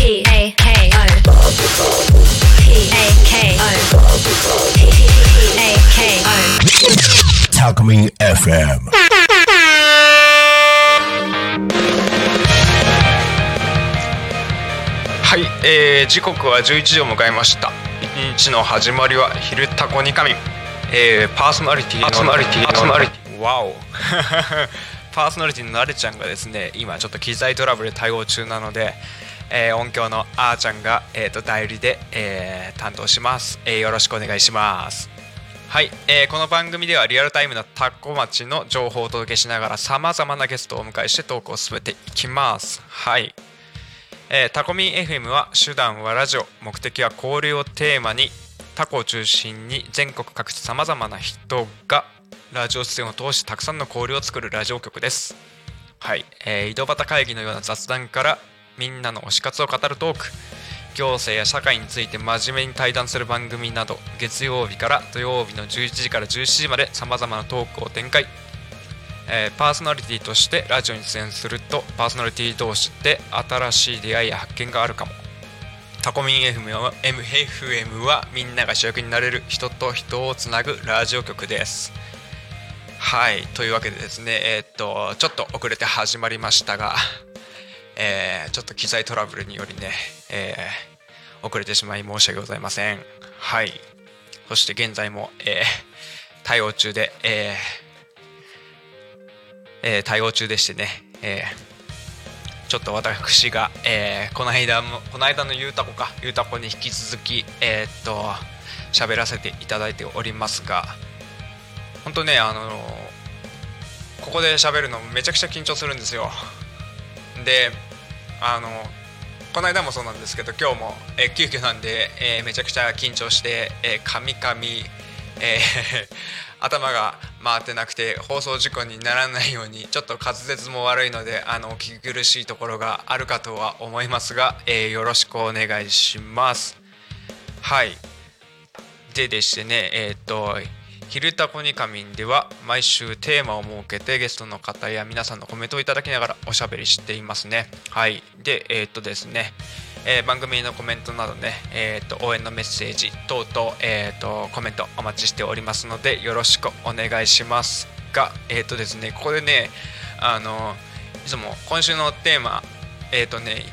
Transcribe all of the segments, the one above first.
P A K O P A K O P A K O Talkme FM. はい、えー、時刻は11時を迎えました。一日の始まりは「昼タコニカミ。ン」えー、パーソナリティのパーソナリティパーソナリティ。わお パーソナリティのなれちゃんがですね今ちょっと機材トラブル対応中なので、えー、音響のあーちゃんが、えー、と代理で、えー、担当します、えー、よろしくお願いします。はい、えーこの番組ではリアルタイムなタコ町の情報をお届けしながらさまざまなゲストをお迎えしてトークを進めていきます。はい。えータコミン FM は手段はラジオ目的は交流をテーマにタコを中心に全国各地さまざまな人がラジオ出演を通してたくさんの交流を作るラジオ局です。はい、えー井戸端会議のような雑談からみんなの推し活を語るトーク。行政や社会について真面目に対談する番組など月曜日から土曜日の11時から17時までさまざまなトークを展開。えーパーソナリティとしてラジオに出演するとパーソナリティ同士で新しい出会いや発見があるかも。タコミン FM は MFM はみんなが主役になれる人と人をつなぐラジオ局です。はいというわけでですねえーっとちょっと遅れて始まりましたが、えーちょっと機材トラブルによりね、えー遅れてしまい申し訳ございません。はい。そして現在も、えー対応中で、ええー対応中でしてね、えーちょっと私が、えーこの間もこの間のゆうたこかゆうたこに引き続きえーっと喋らせていただいておりますが本当ねあのここで喋るのめちゃくちゃ緊張するんですよ。であのこの間もそうなんですけど今日も、えー急遽なんで、えーめちゃくちゃ緊張して、えー、カミカミ、頭が回ってなくて放送事故にならないようにちょっと滑舌も悪いのであの聞き苦しいところがあるかとは思いますが、えーよろしくお願いします。はい。ででしてねえっ、と「昼タコニカミン」では毎週テーマを設けてゲストの方や皆さんのコメントをいただきながらおしゃべりしていますね。はい。でえっ、とですね。えー番組のコメントなどね、えー、と応援のメッセージ等々、えー、とコメントお待ちしておりますのでよろしくお願いしますがえっ、とですねここでねあのいつも今週のテーマえっ、とね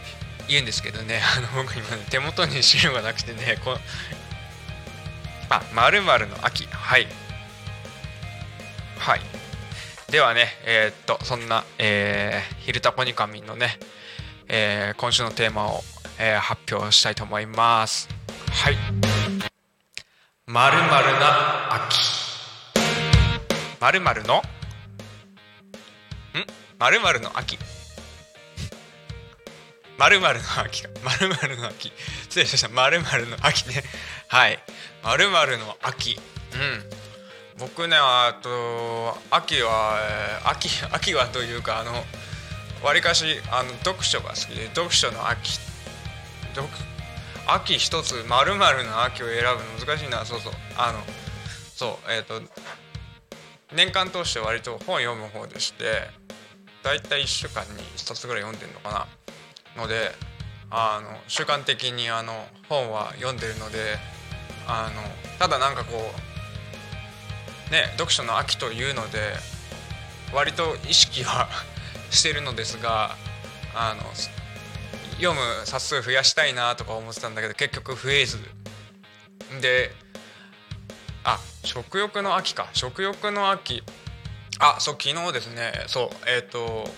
言うんですけどね あの僕今ね手元に資料がなくてねこあまるの秋。はい。はい。ではねえっ、とそんな、えー、昼タコニカミンのねえー今週のテーマを、えー発表したいと思います。はい。まるまるな秋。まるまるの？ん？まるまるの秋。まるまるの秋。かまるまるの秋。失礼しました。まるまるの秋ね。はい。まるまるの秋。うん。僕ねあと秋は、秋秋はというかあのわりかしあの読書が好きで読書の秋読秋一つまるまるの秋を選ぶの難しいな。そうそう。あのそうえっ、と年間通して割と本読む方でしてだいたい1週間に1冊ぐらい読んでるのかな。のであの習慣的にあの本は読んでるのであのただなんかこうね読書の秋というので割と意識は してるのですがあの読む冊数増やしたいなとか思ってたんだけど結局増えず。であ食欲の秋か。食欲の秋。あそう昨日ですね。そうえっ、と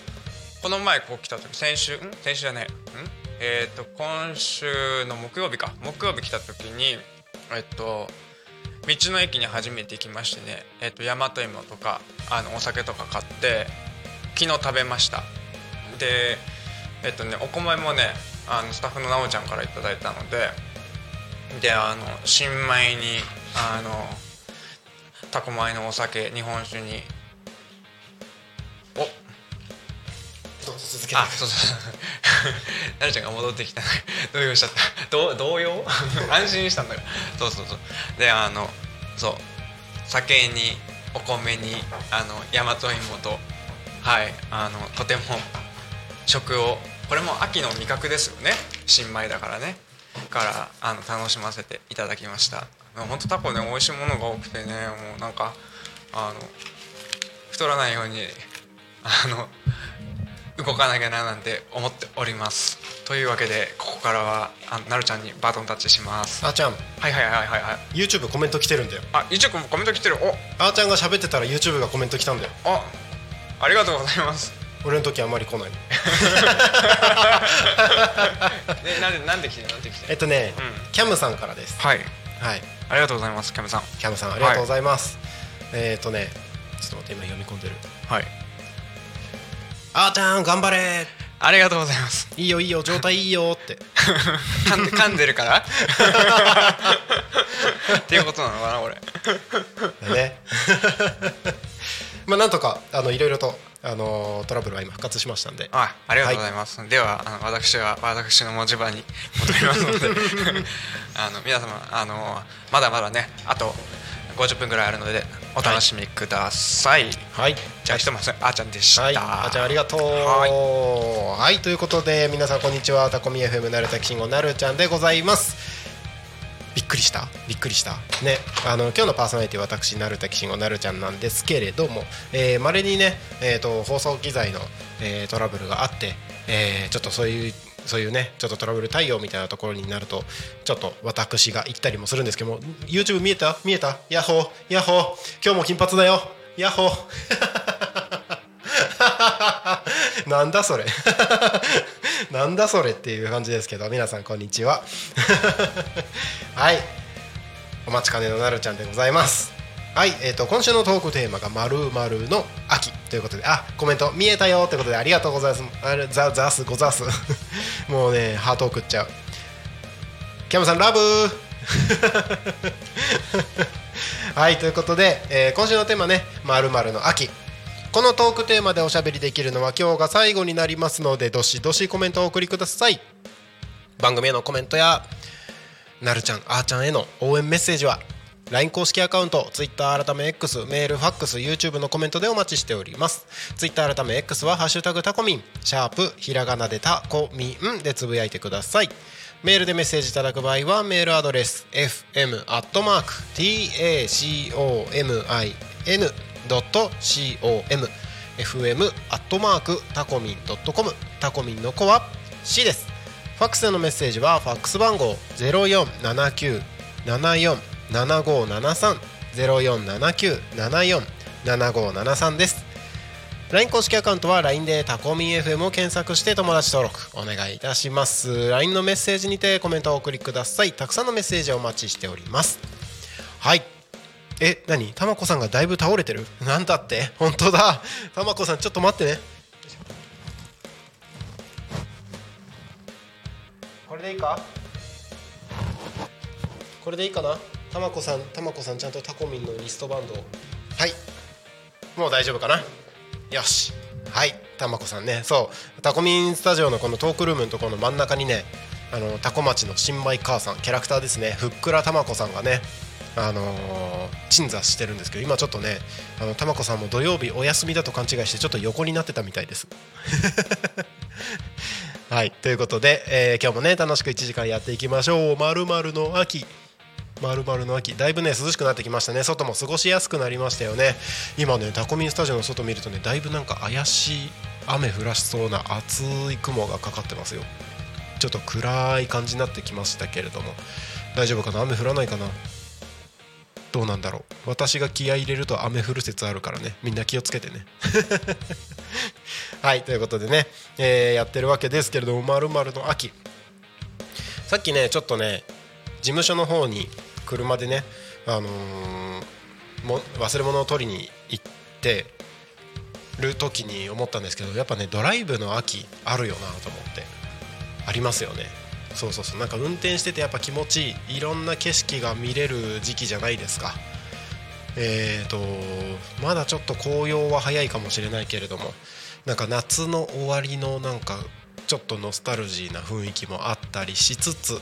この前こう来た時先週ん？先週じゃねえ。ん？えっ、と今週の木曜日か。木曜日来た時にえっ、と道の駅に初めて行きましてねえっ、と大和芋とかあのお酒とか買って昨日食べました。でえっとねお米もねあのスタッフのなおちゃんから頂いただいたのでであの新米にあのタコ米のお酒日本酒におどうぞ続けてあそうそう。なるちゃんが戻ってきた。動揺しちゃった。ど動揺？安心したんだよそうそうそう。であのそう。酒にお米にあの大和芋とはいあのとても食をこれも秋の味覚ですよね。新米だからね。からあの楽しませていただきました。本当タコね美味しいものが多くてねもうなんかあの太らないようにあの動かなきゃななんて思っております。というわけでここからはあなるちゃんにバトンタッチします。あーちゃん。はいはいはいはいはい。YouTube コメント来てるんだよ。あ一応コメント来てる。お。あーちゃんが喋ってたら YouTube がコメント来たんだよ。あありがとうございます。俺の時あんまり来ない。え なんでなんで来てる？なんで来てる？えっとね、うん。キャムさんからです。はい。はい。ありがとうございますキャメさん。キャムさんありがとうございます、えっとねちょっと待って今読み込んでる。はいあーちゃん頑張れ。ありがとうございます。いいよいいよ状態いいよって。噛んで噛んでるから？っていうことなのかな俺だね。まあなんとかあのいろいろとあのトラブルは今復活しましたんで。あありがとうございます、ではあの私は私の文字盤に戻りますので。あの皆様あのまだまだねあと50分ぐらいあるのでお楽しみください、はい。じゃあひとまずあーちゃんでした、はい、あーちゃんありがとう。ははい。ということで皆さんこんにちは。タコミ FM なるたきしんごなるちゃんでございます。びっくりした。びっくりした。ね。あの今日のパーソナリティ私なるたきしんごなるちゃんなんですけれどもまれ、稀にね、えー、と放送機材の、えートラブルがあって、えーちょっとそういうそういうねちょっとトラブル対応みたいなところになるとちょっと私が行ったりもするんですけども YouTube 見えた？見えた？ヤッホー。ヤッホー。今日も金髪だよ。ヤッホー。なんだそれ。なんだそれっていう感じですけど皆さんこんにちは。はい。お待ちかねのなるちゃんでございます。はい、えー、と今週のトークテーマが「まるの秋」ということであコメント見えたよということでありがとうございます。あれザザスござす。もうねハート送っちゃう。キャムさんラブ。はいということで、えー今週のテーマね「まるの秋」このトークテーマでおしゃべりできるのは今日が最後になりますのでどしどしコメントをお送りください。番組へのコメントやなるちゃんあーちゃんへの応援メッセージは LINE 公式アカウント Twitter 改め X メールファックス YouTube のコメントでお待ちしております。Twitter 改め X は「ハッシュタグタコミン」シャープひらがなでタコミンでつぶやいてください。メールでメッセージいただく場合はメールアドレス fm.tacomin.com fm アットマークタコミンドットコムタコミンの子は C です。ファックスでのメッセージはファックス番号0479747573 0479747573です。LINE 公式アカウントは LINE でタコミン FM を検索して友達登録お願いいたします。LINE のメッセージにてコメントをお送りください。たくさんのメッセージをお待ちしております。はい。え何？たまこさんがだいぶ倒れてる？なんだって？本当だ。たまこさんちょっと待ってね。これでいいか？これでいいかな？たまこさんたまこさんちゃんとタコミンのリストバンド。はい。もう大丈夫かな？よし。はい。たまこさんね。そう。タコミンスタジオのこのトークルームのところの真ん中にねあのタコ町の新米母さんキャラクターですね。ふっくらたまこさんがねあのー鎮座してるんですけど今ちょっとねあのたまこさんも土曜日お休みだと勘違いしてちょっと横になってたみたいです。はい。ということで、えー今日もね楽しく1時間やっていきましょう。まるの秋。まるまるの秋。だいぶね涼しくなってきましたね。外も過ごしやすくなりましたよね。今ねタコミンスタジオの外見るとねだいぶなんか怪しい雨降らしそうな厚い雲がかかってますよ。ちょっと暗い感じになってきましたけれども。大丈夫かな？雨降らないかな？どうなんだろう？私が気合い入れると雨降る説あるからね。みんな気をつけてね。はいということでね、えーやってるわけですけれども「まるの秋」さっきねちょっとね事務所の方に車でね、あのーも忘れ物を取りに行ってる時に思ったんですけどやっぱねドライブの秋あるよなと思ってありますよね。そうそうそう。なんか運転しててやっぱ気持ちいい。いろんな景色が見れる時期じゃないですか。えーとまだちょっと紅葉は早いかもしれないけれどもなんか夏の終わりのなんかちょっとノスタルジーな雰囲気もあったりしつつ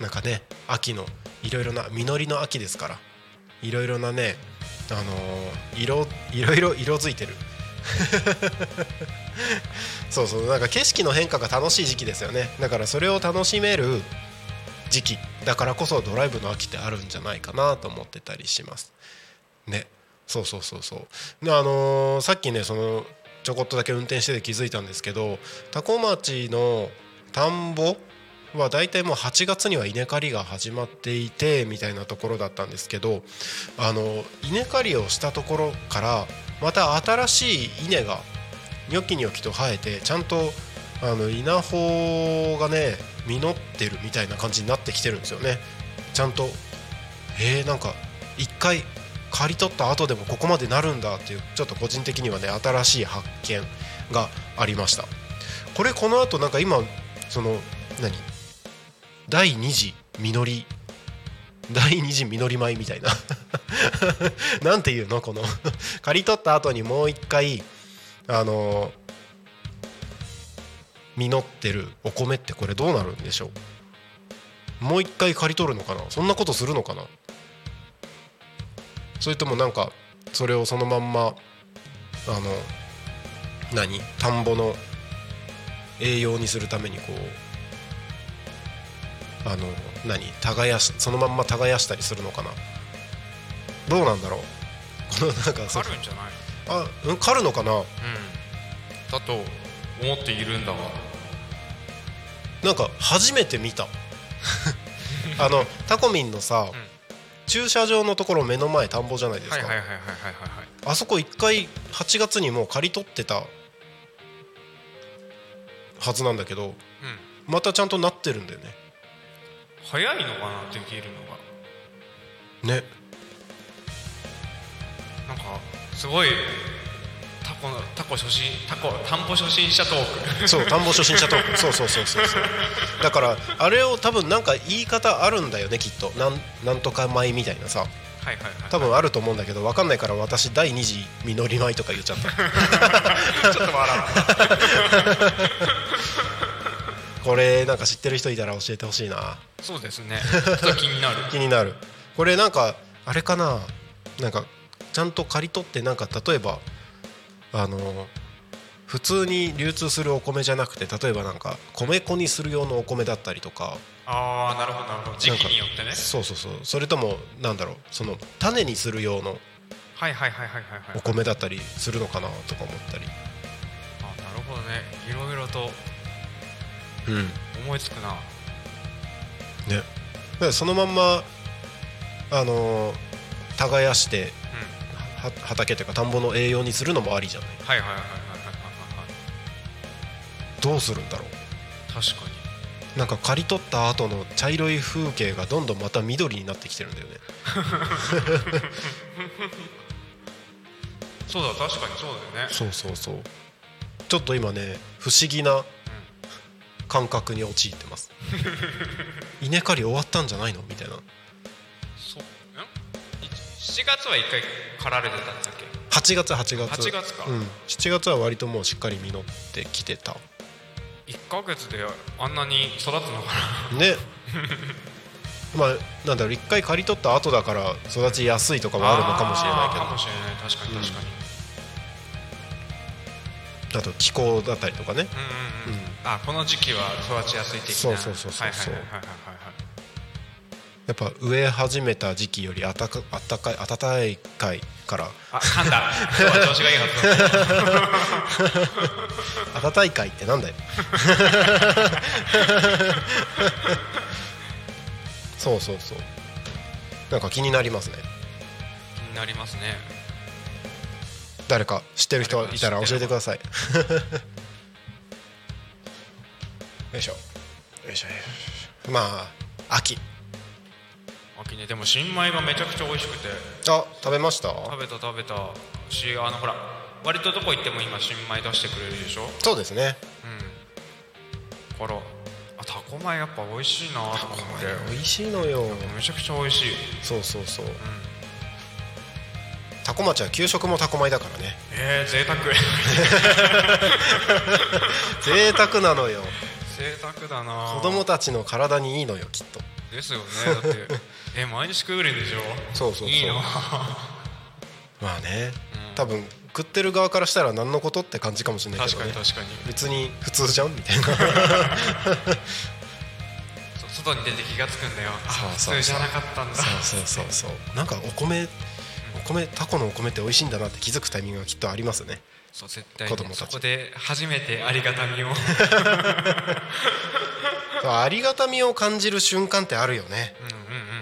なんかね秋のいろいろな実りの秋ですからいろいろなねあのー色いろいろ色づいてる。そうそうなんか景色の変化が楽しい時期ですよね。だからそれを楽しめる時期だからこそドライブの秋ってあるんじゃないかなと思ってたりします。ね。そうそうそうそう。であのーさっきねそのちょこっとだけ運転してて気づいたんですけど多古町の田んぼは大体もう8月には稲刈りが始まっていてみたいなところだったんですけどあの稲刈りをしたところからまた新しい稲がニョキニョキと生えてちゃんとあの稲穂がね実ってるみたいな感じになってきてるんですよね。ちゃんとえー、なんか一回刈り取った後でもここまでなるんだっていうちょっと個人的にはね新しい発見がありました。これこの後なんか今その何？第二次実り。第二次実り米みたいな。なんていうの？この。刈り取った後にもう一回あの実ってるお米ってこれどうなるんでしょう？もう一回刈り取るのかな？そんなことするのかな？それともなんかそれをそのまんまあの何？田んぼの栄養にするためにこうあの何耕しそのまんま耕したりするのかな？どうなんだろう？このなんかそあるんじゃないあうん刈るのかな？うん。だと思っているんだがなんか初めて見た。あのタコミンのさ、駐車場のところ目の前田んぼじゃないですか、はいはいはいはいはいはいはい。あそこ一回8月にもう刈り取ってた。はずなんだけどうん。またちゃんとなってるんだよね早いのかなできるのが。ね。なんかすごいタコのタコ初心タコ田んぼ初心者トーク。そう田んぼ初心者トーク。そうそうそうそうそう。だからあれを多分なんか言い方あるんだよねきっと。なんなんとか米みたいなさ。はいはいはい。多分あると思うんだけど分かんないから私第二次実り米とか言っちゃった。ちょっと笑った これなんか知ってる人いたら教えてほしいな。そうですね。気になる。気になる。これなんかあれかな？なんかちゃんと刈り取ってなんか例えばあの普通に流通するお米じゃなくて例えばなんか米粉にする用のお米だったりとか。ああなるほどなるほど。時期によってね。そうそうそう。それともなんだろう。その種にする用のはいはいはいはいはいはい。お米だったりするのかな？とか思ったり。あなるほどね。いろいろとうん。思いつくな。ね。だからそのまんまあのー耕しては畑というか田んぼの栄養にするのもありじゃないはいはいはいはいはいはいはい。どうするんだろう？確かに。なんか刈り取った後の茶色い風景がどんどんまた緑になってきてるんだよね。そうだ確かにそうだよね。そうそうそう。ちょっと今ね不思議な感覚に陥ってます。稲刈り終わったんじゃないの？みたいな。そう。ん7月は一回刈られてたんだっけ？8月8月。8月か。うん、7月は割ともうしっかり実ってきてた。1ヶ月であんなに育つのかな？ね。まあなんだろう一回刈り取った後だから育ちやすいとかもあるのかもしれないけあーかもしれない。確かに確かに。どあと気候だったりとかね。うんうんうん、うん。あこの時期は育ちやすい的な。そうそうそうそう。はいはいはいはいはい。はいやっぱ植え始めた時期よりあたかあったかい暖かいから。あ噛んだ。今日は調子がいいはずだ。暖かい会ってなんだよ。そうそうそう。なんか気になりますね。気になりますね誰か知ってる人いたら教えてください。よいしょ。よいしょよいしょ。まあ秋。秋ね。でも新米がめちゃくちゃ美味しくて。あ食べました？食べた食べた。しあのほら割とどこ行っても今新米出してくれるでしょ？そうですね。うん。からあタコ米やっぱ美味しいなと思って。美味しいのよ。めちゃくちゃ美味しい。そうそうそう、タコ町は給食もタコ米だからね。えー、贅沢。贅沢なのよ。贅沢だな。子供たちの体にいいのよきっと。ですよね。だって え毎日食うれんでしょ？そうそうそう。いいな。まあね、うん。多分送ってる側からしたら何のことって感じかもしれないけ確ど、ね、かに確かに。別に普通じゃんみたいな。外に出て気がつくんだよ。あそうそうそう。普通じゃなかったんだ。そうそうそうそう。なんかお米お米タコのお米って美味しいんだなって気づくタイミングがきっとありますね。そう絶対に。子供たち。そこで初めてありがたみを。ありがたみを感じる瞬間ってあるよね。うんうん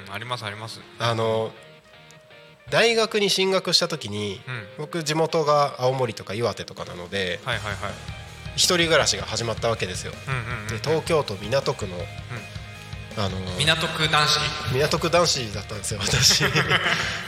うんありますあります。あの大学に進学した時に、うん。僕地元が青森とか岩手とかなのではいはいはい。一人暮らしが始まったわけですよ。うんうんうんで東京都港区の、あの港区男子。港区男子だったんですよ 私。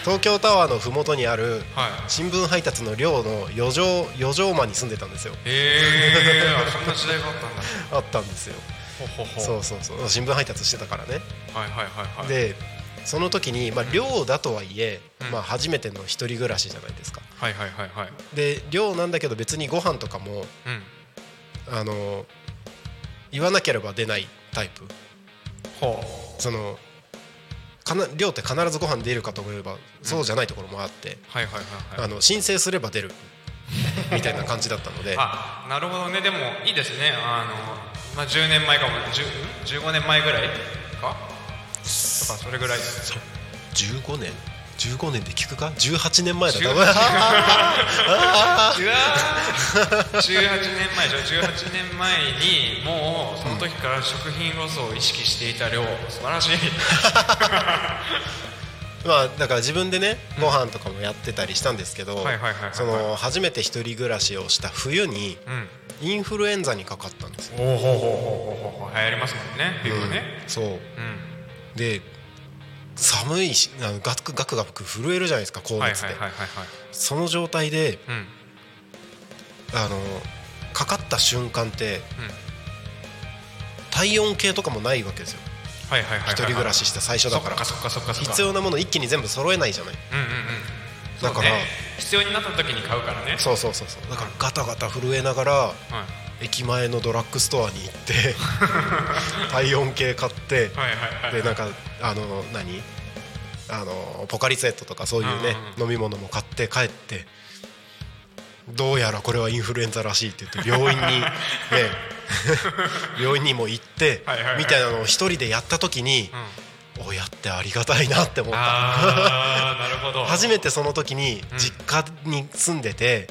東京タワーの麓にあるはい。新聞配達の寮の四畳四畳間に住んでたんですよ。へえそんな時代があったんだ。あったんですよ。ほほほ。そうそうそう。新聞配達してたからね。はいはいはいはい。でその時に、まあ、寮だとはいえ、うん。まあ、初めての一人暮らしじゃないですか。はいはいはいはい。で寮なんだけど別にご飯とかもうん。あの言わなければ出ないタイプ。ほそのかな寮って必ずご飯出るかと思えばそうじゃないところもあって、申請すれば出る。みたいな感じだったので。あなるほどね。でもいいですね。あの、まあ、10年前かも。10 15年前ぐらいか？とかそれぐらい。15年。15年で聞くか？18年前だ。10多分うわー 18年前じゃ18年前にもうその時から食品ロスを意識していた量素晴らしい。まあだから自分でねご飯とかもやってたりしたんですけどその初めて一人暮らしをした冬にうん。インフルエンザにかかったんですよ、おお流行りますもんね冬はね。そう。うん。で寒いしガクガクガク震えるじゃないですか高はい熱でその状態でうんあのかかった瞬間ってうん。体温計とかもないわけですよ。はいはいはいはい一人暮らしした最初だから。そっかそっかそっかそっか。必要なもの一気に全部揃えないじゃない。うんうんうん。だから必要になった時に買うからね。そうそうそうそう。だからガタガタ震えながらはい。駅前のドラッグストアに行って 体温計買ってでなんかあの何？あのポカリスエットとかそういうねうん。飲み物も買って帰ってどうやらこれはインフルエンザらしいって言って病院にね 病院にも行ってみたいなのを一人でやった時にうん。親ってありがたいなって思った。初めてその時にうん。実家に住んでて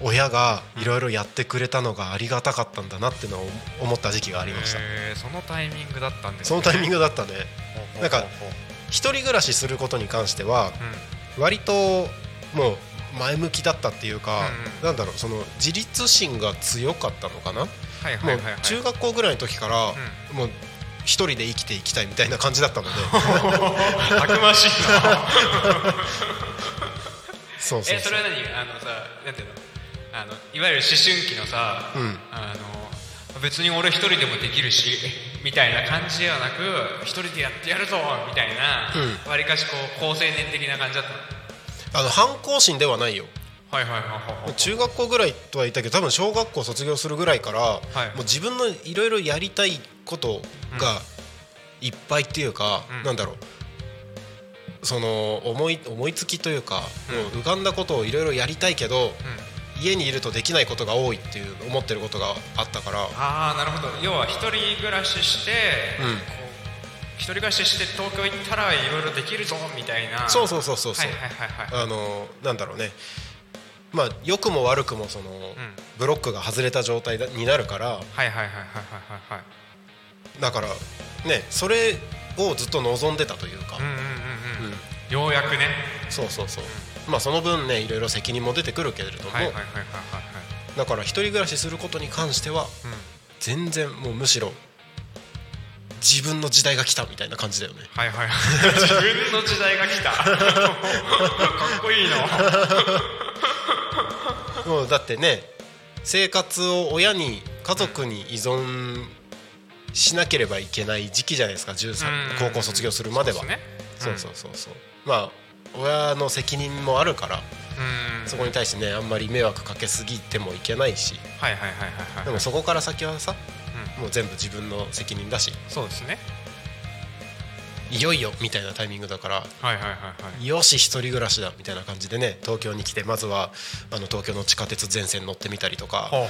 親がいろいろやってくれたのがありがたかったんだなってのを思った時期がありました。そのタイミングだったんですね。そのタイミングだったね。なんか一人暮らしすることに関してはうん。割ともう前向きだったっていうか、うんうん。なんだろうその自立心が強かったのかな、はいはいはいはい。中学校ぐらいの時から、もう一人で生きていきたいみたいな感じだったので。たくましいな。そうそうえそれは何？あのさなんていうの？あのいわゆる思春期のさ、うん。あの別に俺一人でもできるし みたいな感じではなく一人でやってやるぞみたいなうわり、かしこう高青年的な感じだったのあの反抗心ではないよ。はいはいはいはいはい。中学校ぐらいとは言ったけど多分小学校卒業するぐらいから、もう自分のいろいろやりたいことがいっぱいっていうか、うん。なんだろう。その思い思いつきというか、うん。もう浮かんだことをいろいろやりたいけどうん。家にいるとできないことが多いっていう思ってることがあったから。ああなるほど。要は一人暮らしして、うん一人暮らしして東京行ったらいろいろできるぞみたいな。そうそうそうそうそう、あのなんだろうね。まあ良くも悪くもその、ブロックが外れた状態だになるから。はいはいはいはいはいはいはい。だからねそれをずっと望んでたというか、うんうんうんうん、うん。ようやくね。そうそうそう、まあその分ねいろいろ責任も出てくるけれども、だから一人暮らしすることに関してはうん。全然もうむしろ自分の時代が来たみたいな感じだよね。はいはい。自分の時代が来た。かっこいいの。もうだってね生活を親に家族に依存しなければいけない時期じゃないですか13うん。高校卒業するまでは。そうね。そうそうそうそう。まあ親の責任もあるからうん。そこに対してねあんまり迷惑かけすぎてもいけないし。はいはいはいはいはい。でもそこから先はさうもう全部自分の責任だし。そうですね。いよいよみたいなタイミングだからはいはいはいはい。よし一人暮らしだみたいな感じでね東京に来てまずはあの東京の地下鉄全線乗ってみたりとか。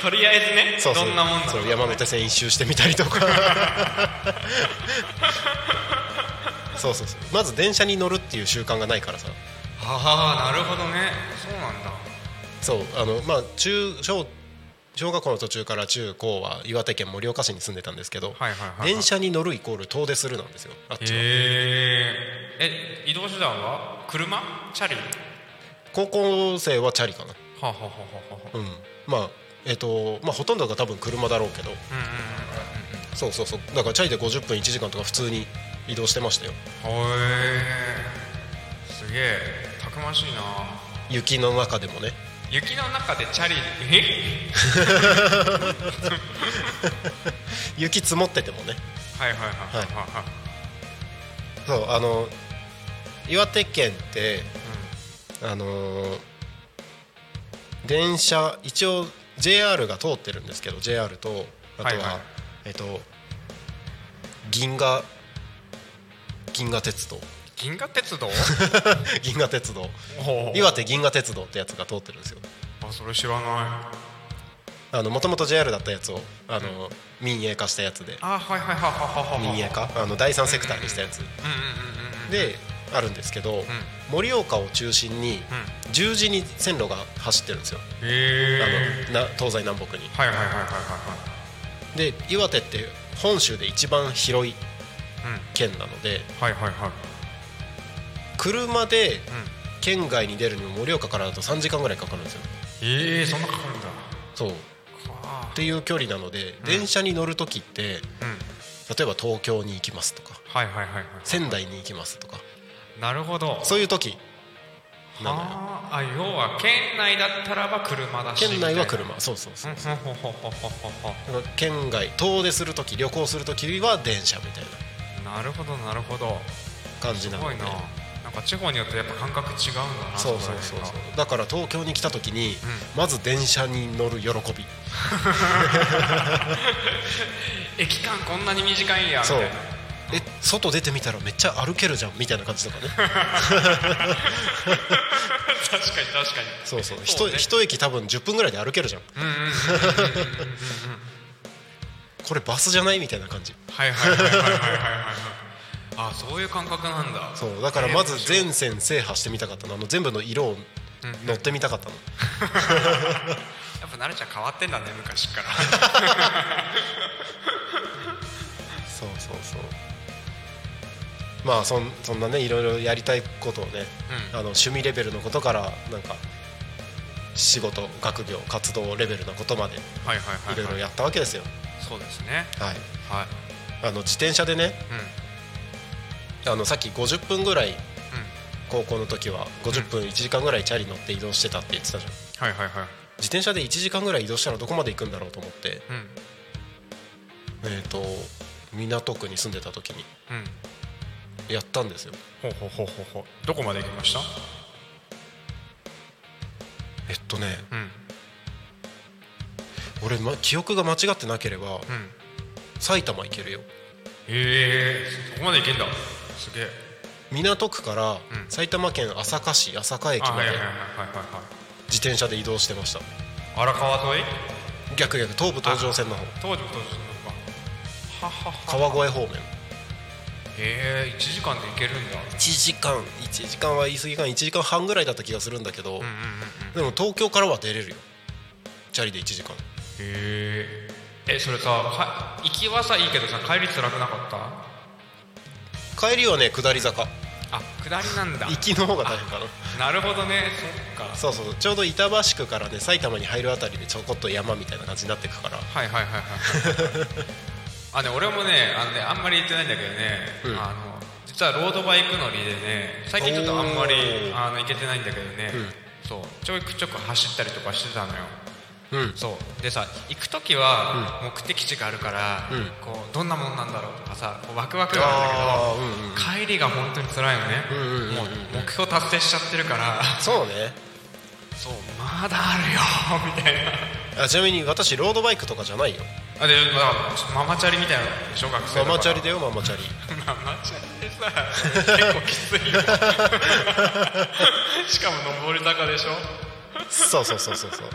とりあえずねそうそう。どんなもんだろそうう山手線一周してみたりとか。そうそうそう。まず電車に乗るっていう習慣がないからさ。ああなるほどね。そうなんだ。そうあのまあ中小小学校の途中から中高は岩手県盛岡市に住んでたんですけど、はいはいはいはい。電車に乗るイコール遠出するなんですよ。あっちはへええ移動手段は？車？チャリ？は高校生はチャリかな。あ、はあはあはあはあ。うん。まあえっ、とまあほとんどが多分車だろうけど。うんうんそうそうそう。だからチャリで50分1時間とか普通に移動してましたよ。うんうんへえすげえ。たくましいな。雪の中でもね雪の中でチャリえ？雪積もっててもね。はいはいはいはいはいはい。そうあの岩手県ってあのー電車一応 JR が通ってるんですけど JR とあとは、はいはい。えっと銀河銀河鉄道銀河鉄道？銀河鉄道。お岩手銀河鉄道ってやつが通ってるんですよ。あそれ知らない。あのもともと JR だったやつをあの、民営化したやつで。あはいはいはいはいはいはい。民営化？あの第三セクターにしたやつ。うんうんうんうんであるんですけど、盛岡を中心に十字に線路が走ってるんですよ。うんへえ。あのな東西南北に。はいはいはいはいはいで岩手って本州で一番広いはい県なのでうんはいはいはい車でうん。県外に出るにも盛岡からだと3時間ぐらいかかるんですよ。ええそんなかかるんだ。そう。っはていう距離なので、電車に乗る時ってあうん。例えば東京に行きますとかはいはいはいはい仙台に行きますとか。なるほど。そういう時なのよ。はあ。あ要は県内だったらば車だし県内は車。そうそうそうなう。県外遠出する時旅行する時は電車みたいな。なるほどなるほど。感じなので。すごいななんか地方によってやっぱ感覚違うんだなそうそうそうそう。だから東京に来た時に、まず電車に乗る喜び。駅間こんなに短いんやみそうたいな。え外出てみたらめっちゃ歩けるじゃんみたいな感じとかね。確かに確かに。そうそう。そうね。一一駅多分10分ぐらいで歩けるじゃん。これバスじゃない？みたいな感じ。はいはいはいはいはいはいはいあそういう感覚なんだ。そうだからまず全線制覇してみたかったの。あの全部の色を乗ってみたかったの、やっぱ慣れちゃん変わってんだね昔から。そうそうそう。まあそんそんなねいろいろやりたいことをね、うん。あの趣味レベルのことからなんか仕事学業活動レベルのことまでいろいろやったわけですよ。そうですね。はい。はい。あの自転車でねうんあのさっき50分ぐらい高校の時は50分1時間ぐらいチャリ乗って移動してたって言ってたじゃん。はいはいはい。自転車で1時間ぐらい移動したらどこまで行くんだろうと思って。うん。えっ、と港区に住んでた時に。うん。やったんですよ。ほうほうほうほうほう。どこまで行きました？えっとね。うん。俺、ま、記憶が間違ってなければうん。埼玉行けるよ。へえそこまで行けんだすげえ。港区からん。埼玉県朝霞市朝霞駅まで自転車で移動してました。荒川沿い？逆逆東武東上線の方。当時も当時のか。ははは川越方面。へえ1時間で行けるんだ。1時間1時間は言い過ぎか1時間半ぐらいだった気がするんだけど、でも東京からは出れるよ。チャリで1時間。へええそれさか行きはさいいけどさ帰り辛くなかった？帰りはね下り坂。あ下りなんだ。行きの方が大変かな。なるほどね。そっか。そうそうちょうど板橋区からね埼玉に入るあたりでちょこっと山みたいな感じになっていくから。はいはいはいはいはい。あね俺もねあのねあんまり行ってないんだけどね、うん。あの実はロードバイク乗りでね最近ちょっとあんまりあの行けてないんだけどね、うん。そう。ちょいちょく走ったりとかしてたのようん。そう。でさ行く時は目的地があるから、うん。こうどんなもんなんだろうとかさこうワクワクがあるんだけどうんうん。帰りが本当に辛いよね、んうんうんうん。もう目標達成しちゃってるから。そうね。そうまだあるよ みたいな。あちなみに私ロードバイクとかじゃないよ。あでまあママチャリみたいなの小学生だから。ママチャリだよママチャリ。ママチャリでさ結構きついよ。しかも上り坂でしょ。そうそうそうそうそう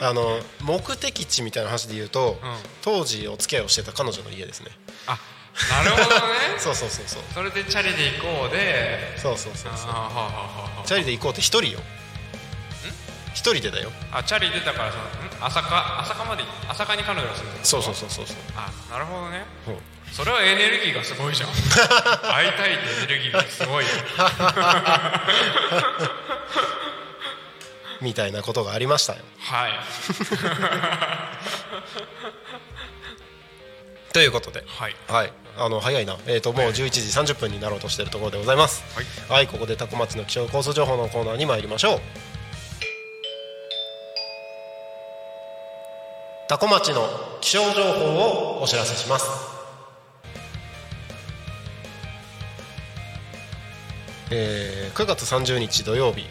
あの目的地みたいな話で言うと、うん。当時お付き合いをしてた彼女の家ですね。あなるほどね。そうそうそうそう。それでチャリで行こうで。そうそうそうそう。あはあはあはあはチャリで行こうって一人よ。一人でだよ。ああチャリ出たからそのん？朝か朝かまで朝かに彼女が住んでるそうそうそうそうそう。あなるほどね。そう。それはエネルギーがすごいじゃん。会いたいってエネルギーがすごいよ みたいなことがありましたよ。はい。ということで。はい。はい。あの早いな。えっ、ともう11時30分になろうとしているところでございます。はい。はい、ここでタコ町の気象交通情報のコーナーに参りましょう。タコ町の気象情報をお知らせします。えー9月30日土曜日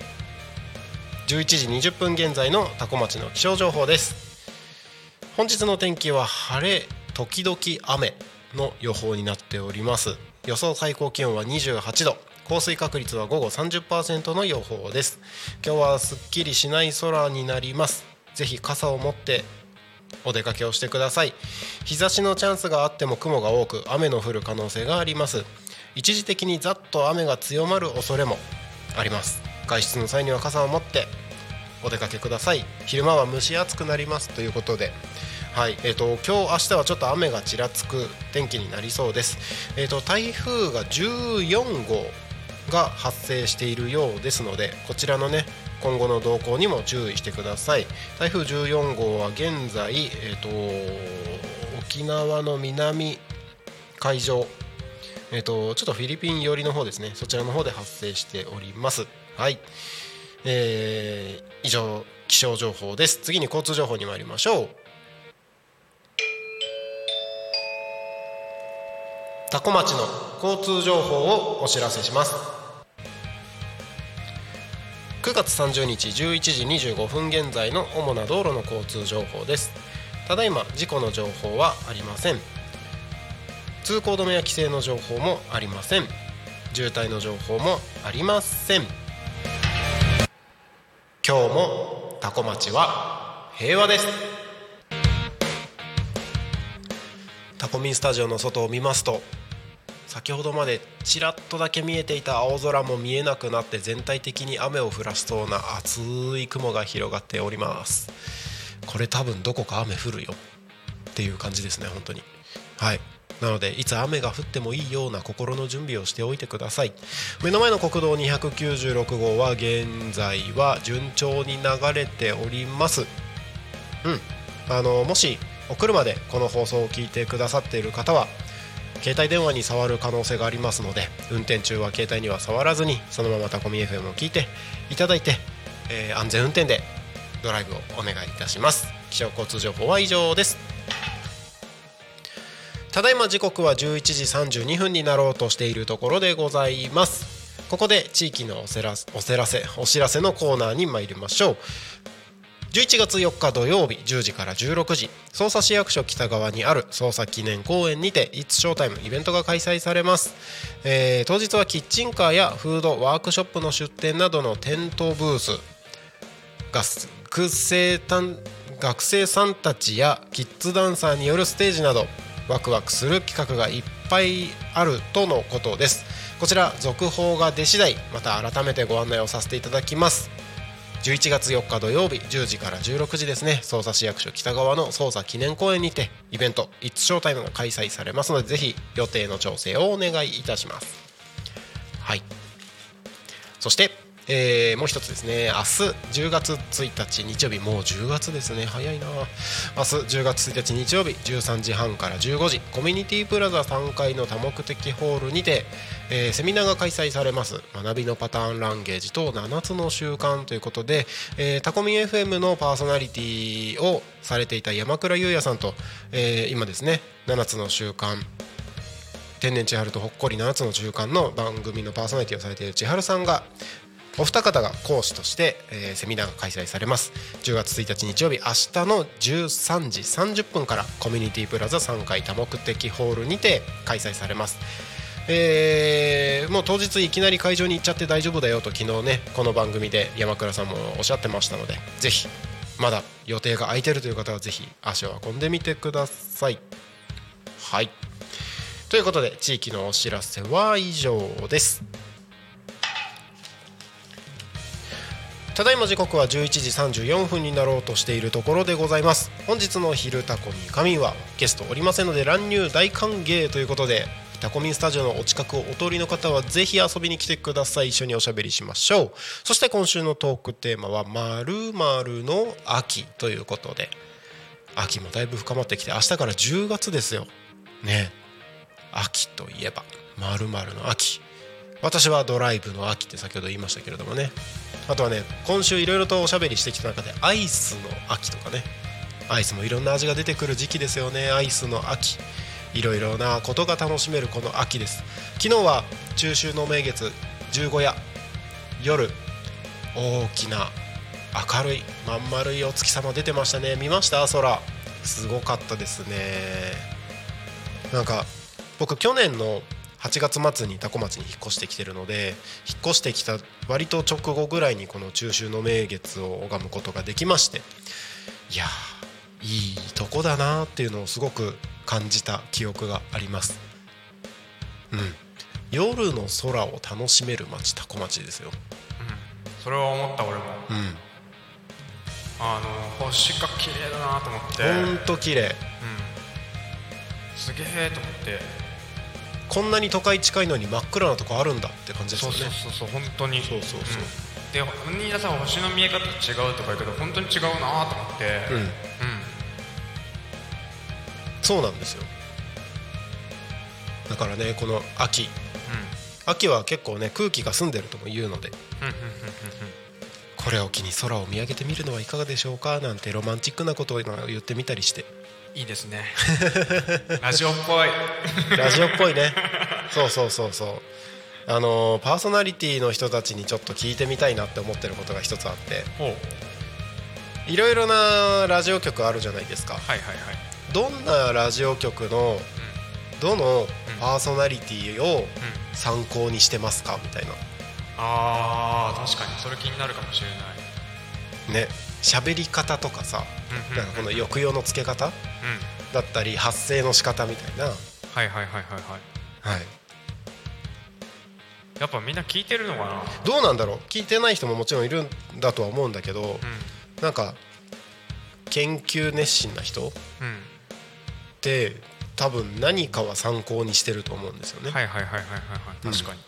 11時20分現在のタコ町の気象情報です。本日の天気は晴れ時々雨の予報になっております。予想最高気温は28度。降水確率は午後30%の予報です。今日はすっきりしない空になります。ぜひ傘を持ってお出かけをしてください。日差しのチャンスがあっても雲が多く雨の降る可能性があります。一時的にざっと雨が強まる恐れもあります。外出の際には傘を持ってお出かけください。昼間は蒸し暑くなります。ということではい。えー、と今日明日はちょっと雨がちらつく天気になりそうです、えー、と台風が14号が発生しているようですのでこちらのね今後の動向にも注意してください。台風14号は現在、えー、と沖縄の南海上えー、とちょっとフィリピン寄りの方ですね。そちらの方で発生しております。はい。えー以上気象情報です。次に交通情報に参りましょう。多古町の交通情報をお知らせします。9月30日11時25分現在の主な道路の交通情報です。ただいま事故の情報はありません。通行止めや規制の情報もありません。渋滞の情報もありません。今日もタコ町は平和です。タコミンスタジオの外を見ますと先ほどまでちらっとだけ見えていた青空も見えなくなって全体的に雨を降らしそうな厚い雲が広がっております。これ多分どこか雨降るよっていう感じですね本当に。はい。なのでいつ雨が降ってもいいような心の準備をしておいてください。目の前の国道296号は現在は順調に流れております。うん。あのもしお車でこの放送を聞いてくださっている方は携帯電話に触る可能性がありますので運転中は携帯には触らずにそのままタコミ FM を聞いていただいて、えー安全運転でドライブをお願いいたします。気象交通情報は以上です。ただいま時刻は11時32分になろうとしているところでございます。ここで地域のおせらお知らせお知らせのコーナーに参りましょう。11月4日土曜日10時から16時匝瑳市役所北側にある捜査記念公園にて It's Showtime イベントが開催されます、えー当日はキッチンカーやフードワークショップの出店などの店頭ブース学生たん学生さんたちやキッズダンサーによるステージなどワクワクする企画がいっぱいあるとのことです。こちら続報が出次第また改めてご案内をさせていただきます。11月4日土曜日10時から16時ですね。匝瑳市役所北側の捜査記念公園にてイベント「It's Showtime」が開催されますのでぜひ予定の調整をお願いいたします。はい。そして、えーもう一つですね。明日10月1日日曜日。もう10月ですね。早いな。明日10月1日日曜日。13時半から15時。コミュニティプラザ3階の多目的ホールにて、えーセミナーが開催されます。学びのパターンランゲージと7つの習慣ということで、えータコミ FM のパーソナリティをされていた山倉優也さんと、えー今ですね。7つの習慣。天然千春とほっこり7つの習慣の番組のパーソナリティをされている千春さんがお二方が講師として、えーセミナーが開催されます。10月1日日曜日明日の13時30分からコミュニティプラザ3階多目的ホールにて開催されます。えーもう当日いきなり会場に行っちゃって大丈夫だよと昨日ねこの番組で山倉さんもおっしゃってましたのでぜひまだ予定が空いてるという方はぜひ足を運んでみてください。はい。ということで地域のお知らせは以上です。ただいま時刻は11時34分になろうとしているところでございます。本日の「昼タコに仮眠」はゲストおりませんので乱入大歓迎ということでタコミンスタジオのお近くをお通りの方はぜひ遊びに来てください。一緒におしゃべりしましょう。そして今週のトークテーマは「まるの秋」ということで秋もだいぶ深まってきて明日から10月ですよ。ね。秋といえばまるの秋。私はドライブの秋って先ほど言いましたけれどもね。あとはね今週いろいろとおしゃべりしてきた中でアイスの秋とかね。アイスもいろんな味が出てくる時期ですよね。アイスの秋。いろいろなことが楽しめるこの秋です。昨日は中秋の名月十五夜。夜大きな明るいまん丸いお月様出てましたね。見ました？空。すごかったですね。なんか僕去年の8月末に多古町に引っ越してきてるので引っ越してきた割と直後ぐらいにこの中秋の名月を拝むことができましていやーいいとこだなっていうのをすごく感じた記憶があります。うん。夜の空を楽しめる町多古町ですよ。それは思った俺も。うん。あの星が綺麗だなと思って。ほんと綺麗。うん。すげえと思ってこんなに都会近いのに真っ暗なとこあるんだって感じですよね。そうそうそう本当に。そうそうそう。ん。で皆さん星の見え方違うとか言うけど本当に違うなと思って。うん。うん。そうなんですよ。だからねこの秋。秋は結構ね空気が澄んでるとも言うので。うんうんうん。これを機に空を見上げてみるのはいかがでしょうかなんてロマンチックなことを今言ってみたりしていいですね。ラジオっぽい。ラジオっぽいね。そうそうそうそう。あのーパーソナリティの人たちにちょっと聞いてみたいなって思ってることが一つあって。いろいろなラジオ局あるじゃないですか。はいはいはい。どんなラジオ局のどのパーソナリティを参考にしてますかみたいな。あー確かにそれ気になるかもしれない。ね喋り方とかさうんうんなんかこの抑揚のつけ方うん。だったり発声の仕方みたいな、はいはいはいはいはい。はい、やっぱみんな聞いてるのかな？どうなんだろう？聞いてない人ももちろんいるんだとは思うんだけどうなんか研究熱心な人っん。うんて多分何かは参考にしてると思うんですよね。はいはいはいはいはいはい。確かに、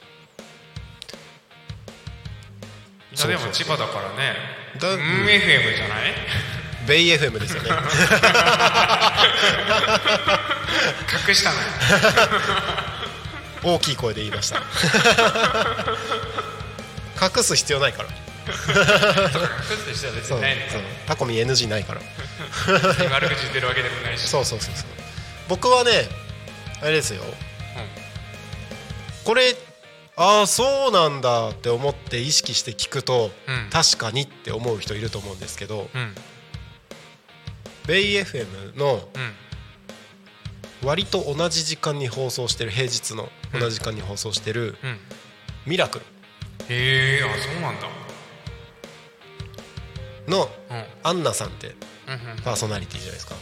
いやでも千葉だからねだうん FM じゃない？ベイ FM ですよね。隠したのよ大きい声で言いました。隠す必要ないから。隠す人は別にないのそうタコミ NG ないから。悪口言ってるわけでもないしそうそうそうそう。僕はねあれですよ。これああそうなんだって思って意識して聞くと、うん。確かにって思う人いると思うんですけど、うん。うんベイ FM のうん。割と同じ時間に放送してる平日の同じ時間に放送してるうん「ミラクル。へえあそうなんだ」のうん。アンナさんってうんうん。パーソナリティじゃないですか。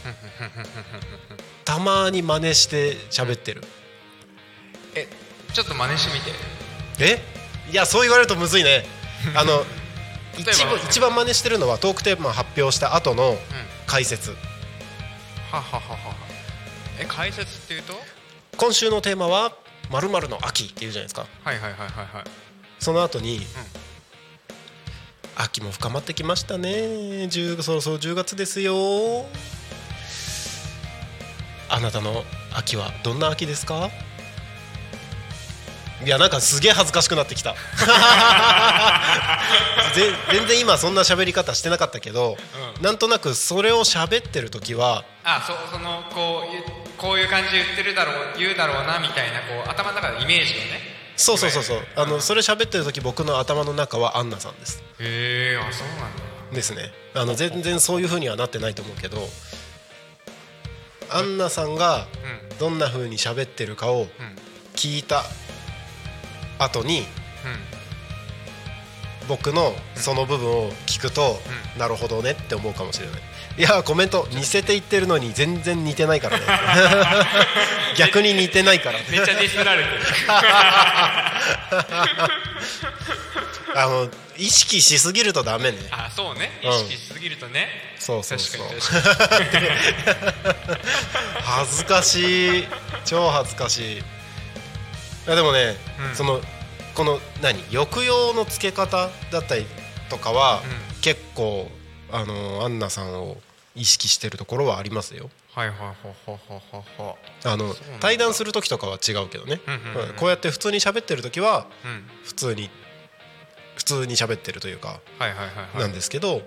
たまに真似して喋ってる。えちょっと真似してみてえ？いやそう言われるとむずいね。あの一番一番真似してるのはトークテーマ発表した後のうん。解説。ははははは。え解説っていうと？今週のテーマは「まるの秋」っていうじゃないですか。はいはいはいはいはい。その後に、秋も深まってきましたね。10そろそろ10月ですよ。あなたの秋はどんな秋ですか？いやなんかすげえ恥ずかしくなってきた。ぜ全然今そんな喋り方してなかったけど、うん。なんとなくそれを喋ってる時はあそうそのこうこういう感じで言ってるだろう言うだろうなみたいなこう頭の中でイメージをね。そうそうそうそう。あのそれれ喋ってる時僕の頭の中はアンナさんです。へえあそうなんだ。ですね。あの全然そういう風にはなってないと思うけどアンナさんがうん。どんな風に喋ってるかをうん。聞いた後にうん。僕のその部分を聞くと、うなるほどねって思うかもしれない。いやコメント似せて言ってるのに全然似てないからね。逆に似てないから。ねめっちゃディスられてる。あの意識しすぎるとダメね。あそうね。うん。意識しすぎるとね、そうそうそう。確かに確かに。恥ずかしい。超恥ずかしいいやでもね、うん。そのこの何抑揚のつけ方だったりとかは、う結構あのアンナさんを意識してるところはありますよ。はいはいはいはいはいはいあの対談する時とかは違うけどね、うんうんこうやって普通に喋ってる時はうん。普通に普通に喋ってるというかはいはいはいはい。なんですけど、うん。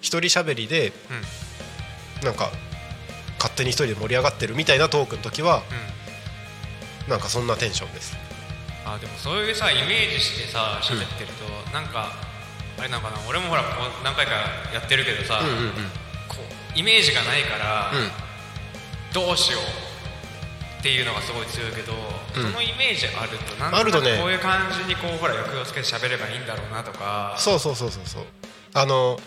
一人喋りでうん。なんか勝手に一人で盛り上がってるみたいなトークの時はうんなんかそんなテンションです。あでもそういうさイメージしてさ喋ってると、なんかあれなのかな俺もほらこう何回かやってるけどさ、うんうんうん。こうイメージがないから、うん。どうしようっていうのがすごい強いけど、うん。そのイメージあるとなんあるとね。こういう感じにこうほら抑揚つけて喋ればいいんだろうなとか。そうそうそうそうそう。あの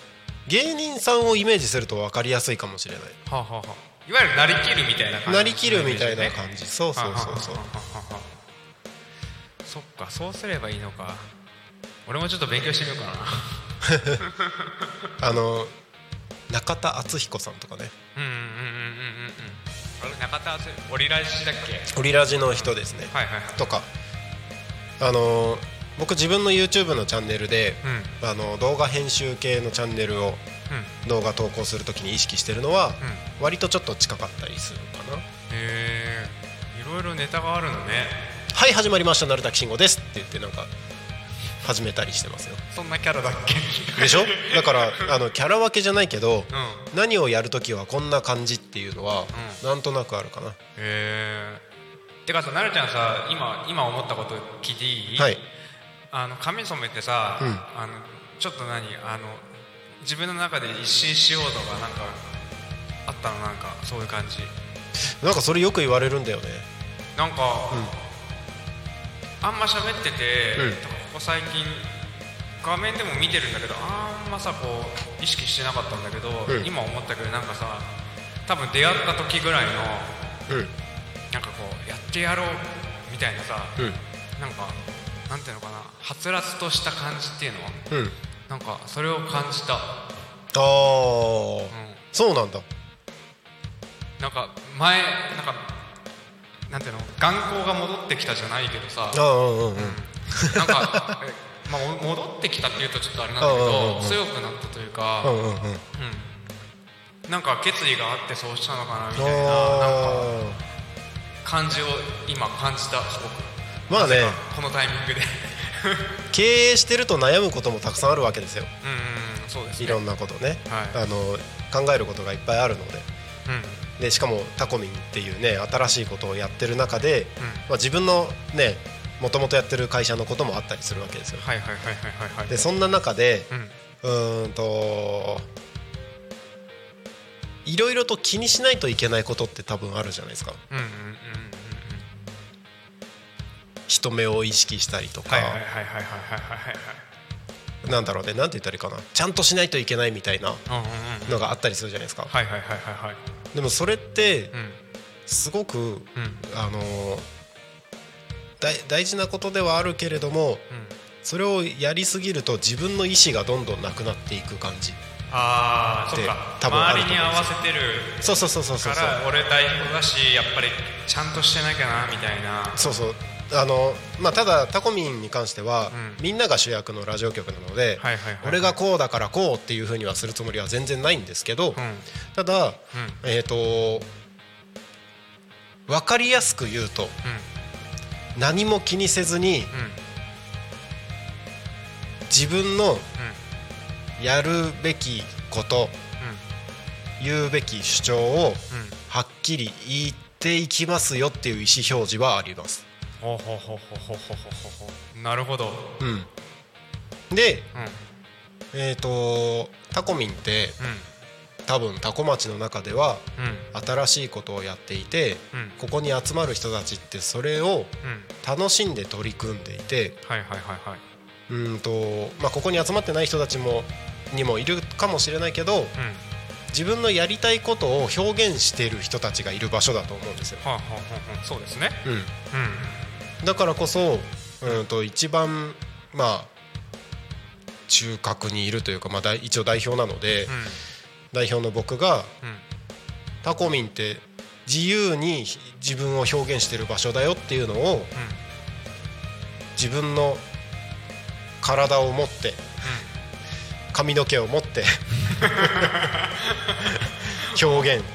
芸人さんをイメージすると分かりやすいかもしれない。はあはあはあいわゆるなりきるみたいな感じ。なりきるみたいなじ感じ。そうそうそうそう。そっかそうすればいいのか。俺もちょっと勉強してみようかな。あの中田敦彦さんとかね。うんうんうんうんうん中田敦オリラジだっけ？オリラジの人ですね。はいはいはい。とか。あの僕自分の YouTube のチャンネルでうん。あの動画編集系のチャンネルをうん動画投稿するときに意識してるのはうん。割とちょっと近かったりするかな。へえいろいろネタがあるのね。はい始まりました。鳴滝慎吾ですって言ってなんか始めたりしてますよ。そんなキャラだっけ？でしょ？だから あのキャラ分けじゃないけどうん。へ何をやるときはこんな感じっていうのはなんとなくあるかな。えてかさなるちゃんさ今今思ったこと聞いていい？はい。あの髪染めてさ、うん。あのちょっと何？あの自分の中で一新しようとかなんかあったのなんかそういう感じ。なんかそれよく言われるんだよね。なんか、あんま喋ってて、うん。ここ最近画面でも見てるんだけどあんまさこう意識してなかったんだけど、うん。今思ったけどなんかさ多分出会った時ぐらいのうん。なんかこうやってやろうみたいなさ、うん。なんかなんていうのかなはつらつとした感じっていうのうんなんかそれを感じた、ああうん、そうなんだ。なんか前なんかなんていうの眼光が戻ってきたじゃないけどさ。ああうんうんうん。なんか、えまあ、お戻ってきたっていうとちょっとあれなんだけど強くなったというか、うんうんうん。うん。なんか決意があってそうしたのかなみたいななんかあ感じを今感じたすごく。ーまあね。このタイミングで 経営してると悩むこともたくさんあるわけですよ。うんうんそうですね。いろんなことね、はい。あの考えることがいっぱいあるので。うん。でしかもタコミンっていうね新しいことをやってる中で、うん。まあ、自分のねもともとやってる会社のこともあったりするわけですよ。でそんな中でうん。うーんといろいろと気にしないといけないことって多分あるじゃないですか。うんうんうん人目を意識したりとか。なんだろうねなんて言ったらいいかな。ちゃんとしないといけないみたいなのがあったりするじゃないですか。でもそれってすごく、うん、あの大事なことではあるけれども、うん、それをやりすぎると自分の意思がどんどんなくなっていく感じ。ああそっか。多分周りに合わせてるそうそうそうそうそう俺大丈夫だしやっぱりちゃんとしてなきゃなみたいな。そうそう。あのまあただタコミンに関しては、うん。みんなが主役のラジオ局なので、俺がこうだからこうっていうふうにはするつもりは全然ないんですけど、うん。ただ、うん。えっ、と分かりやすく言うとうん。何も気にせずにうん。自分のうん。やるべきこと言うべき主張をはっきり言っていきますよっていう意思表示はありますほうほうほうほうほうほうほうほうなるほど。うん、でうん。えっ、とタコミンって多分タコ町の中ではうん。うん新しいことをやっていてうん。ここに集まる人たちってそれをうん。楽しんで取り組んでいてはいはいはいはい。うーんと、まあ、ここに集まってない人たちもにもいるかもしれないけどうん。自分のやりたいことを表現している人たちがいる場所だと思うんですよ。はあはあはあはあ。そうですね。うん。うんだからこそうんと一番まあ中核にいるというか、まあ、一応代表なので、代表の僕がうん。うんタコミンって自由に自分を表現してる場所だよっていうのを自分の体を持って髪の毛を持って 表現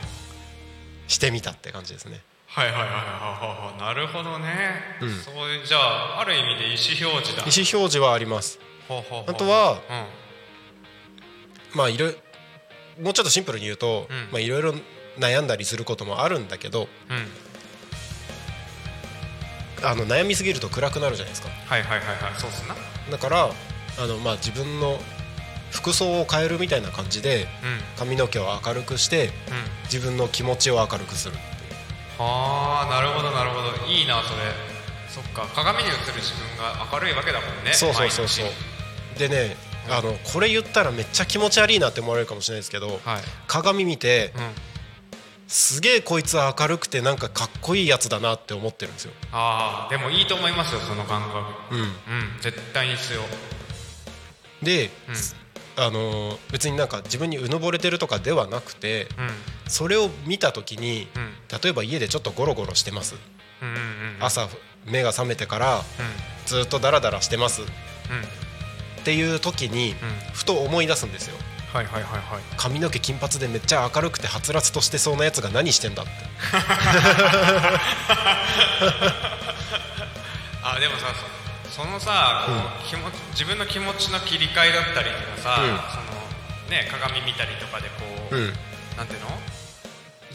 してみたって感じですね。はいはいはいはいはいはい。なるほどね、うん。そういうじゃあある意味で意思表示だ。意思表示はあります。あとはうん。まあいろいもうちょっとシンプルに言うと、うん。まあいろいろ悩んだりすることもあるんだけどうん。あの悩みすぎると暗くなるじゃないですか。はいはいはいはい。そうっすな。だからあのまあ自分の服装を変えるみたいな感じでうん。髪の毛を明るくしてうん。自分の気持ちを明るくするはあなるほどなるほど。いいなそれ。そっか鏡に映る自分が明るいわけだもんねそうそうそうそう。でねあのこれ言ったらめっちゃ気持ち悪いなって思われるかもしれないですけどはい。鏡見てうん。すげえこいつ明るくてなんかかっこいいやつだなって思ってるんですよ。ああでもいいと思いますよその感覚。うん。うん絶対に必要。で、うんあのー別になんか自分にうぬぼれてるとかではなくてうん。それを見た時にうん。例えば家でちょっとゴロゴロしてます。朝目が覚めてからうずっとダラダラしてます。んうん。っていう時にうん。ふと思い出すんですよ。はいはいはいはい。髪の毛金髪でめっちゃ明るくてはつらつとしてそうなやつが何してんだって。あでもさそそのさ、こう気持ち自分の気持ちの切り替えだったりとかさ、うん。そのね鏡見たりとかでこう、うん。なんていうの？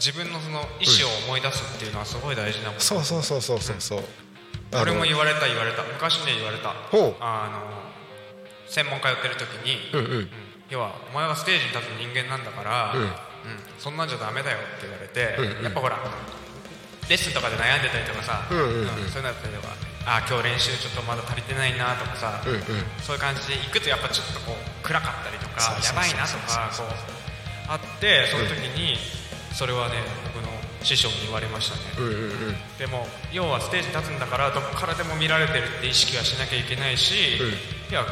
自分のその意思を思い出すっていうのはすごい大事なこと、そうそうそうそうそう俺も言われた言われた。昔ね言われた。ほう。あの専門家やってる時に、うんうん。うん。要はお前はステージに立つ人間なんだから、うん。うん。そんなんじゃダメだよって言われて、うんうん。やっぱほらレッスンとかで悩んでたりとかさ、うんうん。うん。そういうのだったりとかあ今日練習ちょっとまだ足りてないなとかさ、うんうん。そういう感じで行くとやっぱちょっとこう暗かったりとかやばいなとかこうあってその時にそれはね僕の師匠に言われましたね、うんうんうん。でも要はステージに立つんだからどこからでも見られてるって意識はしなきゃいけないし、うん。いや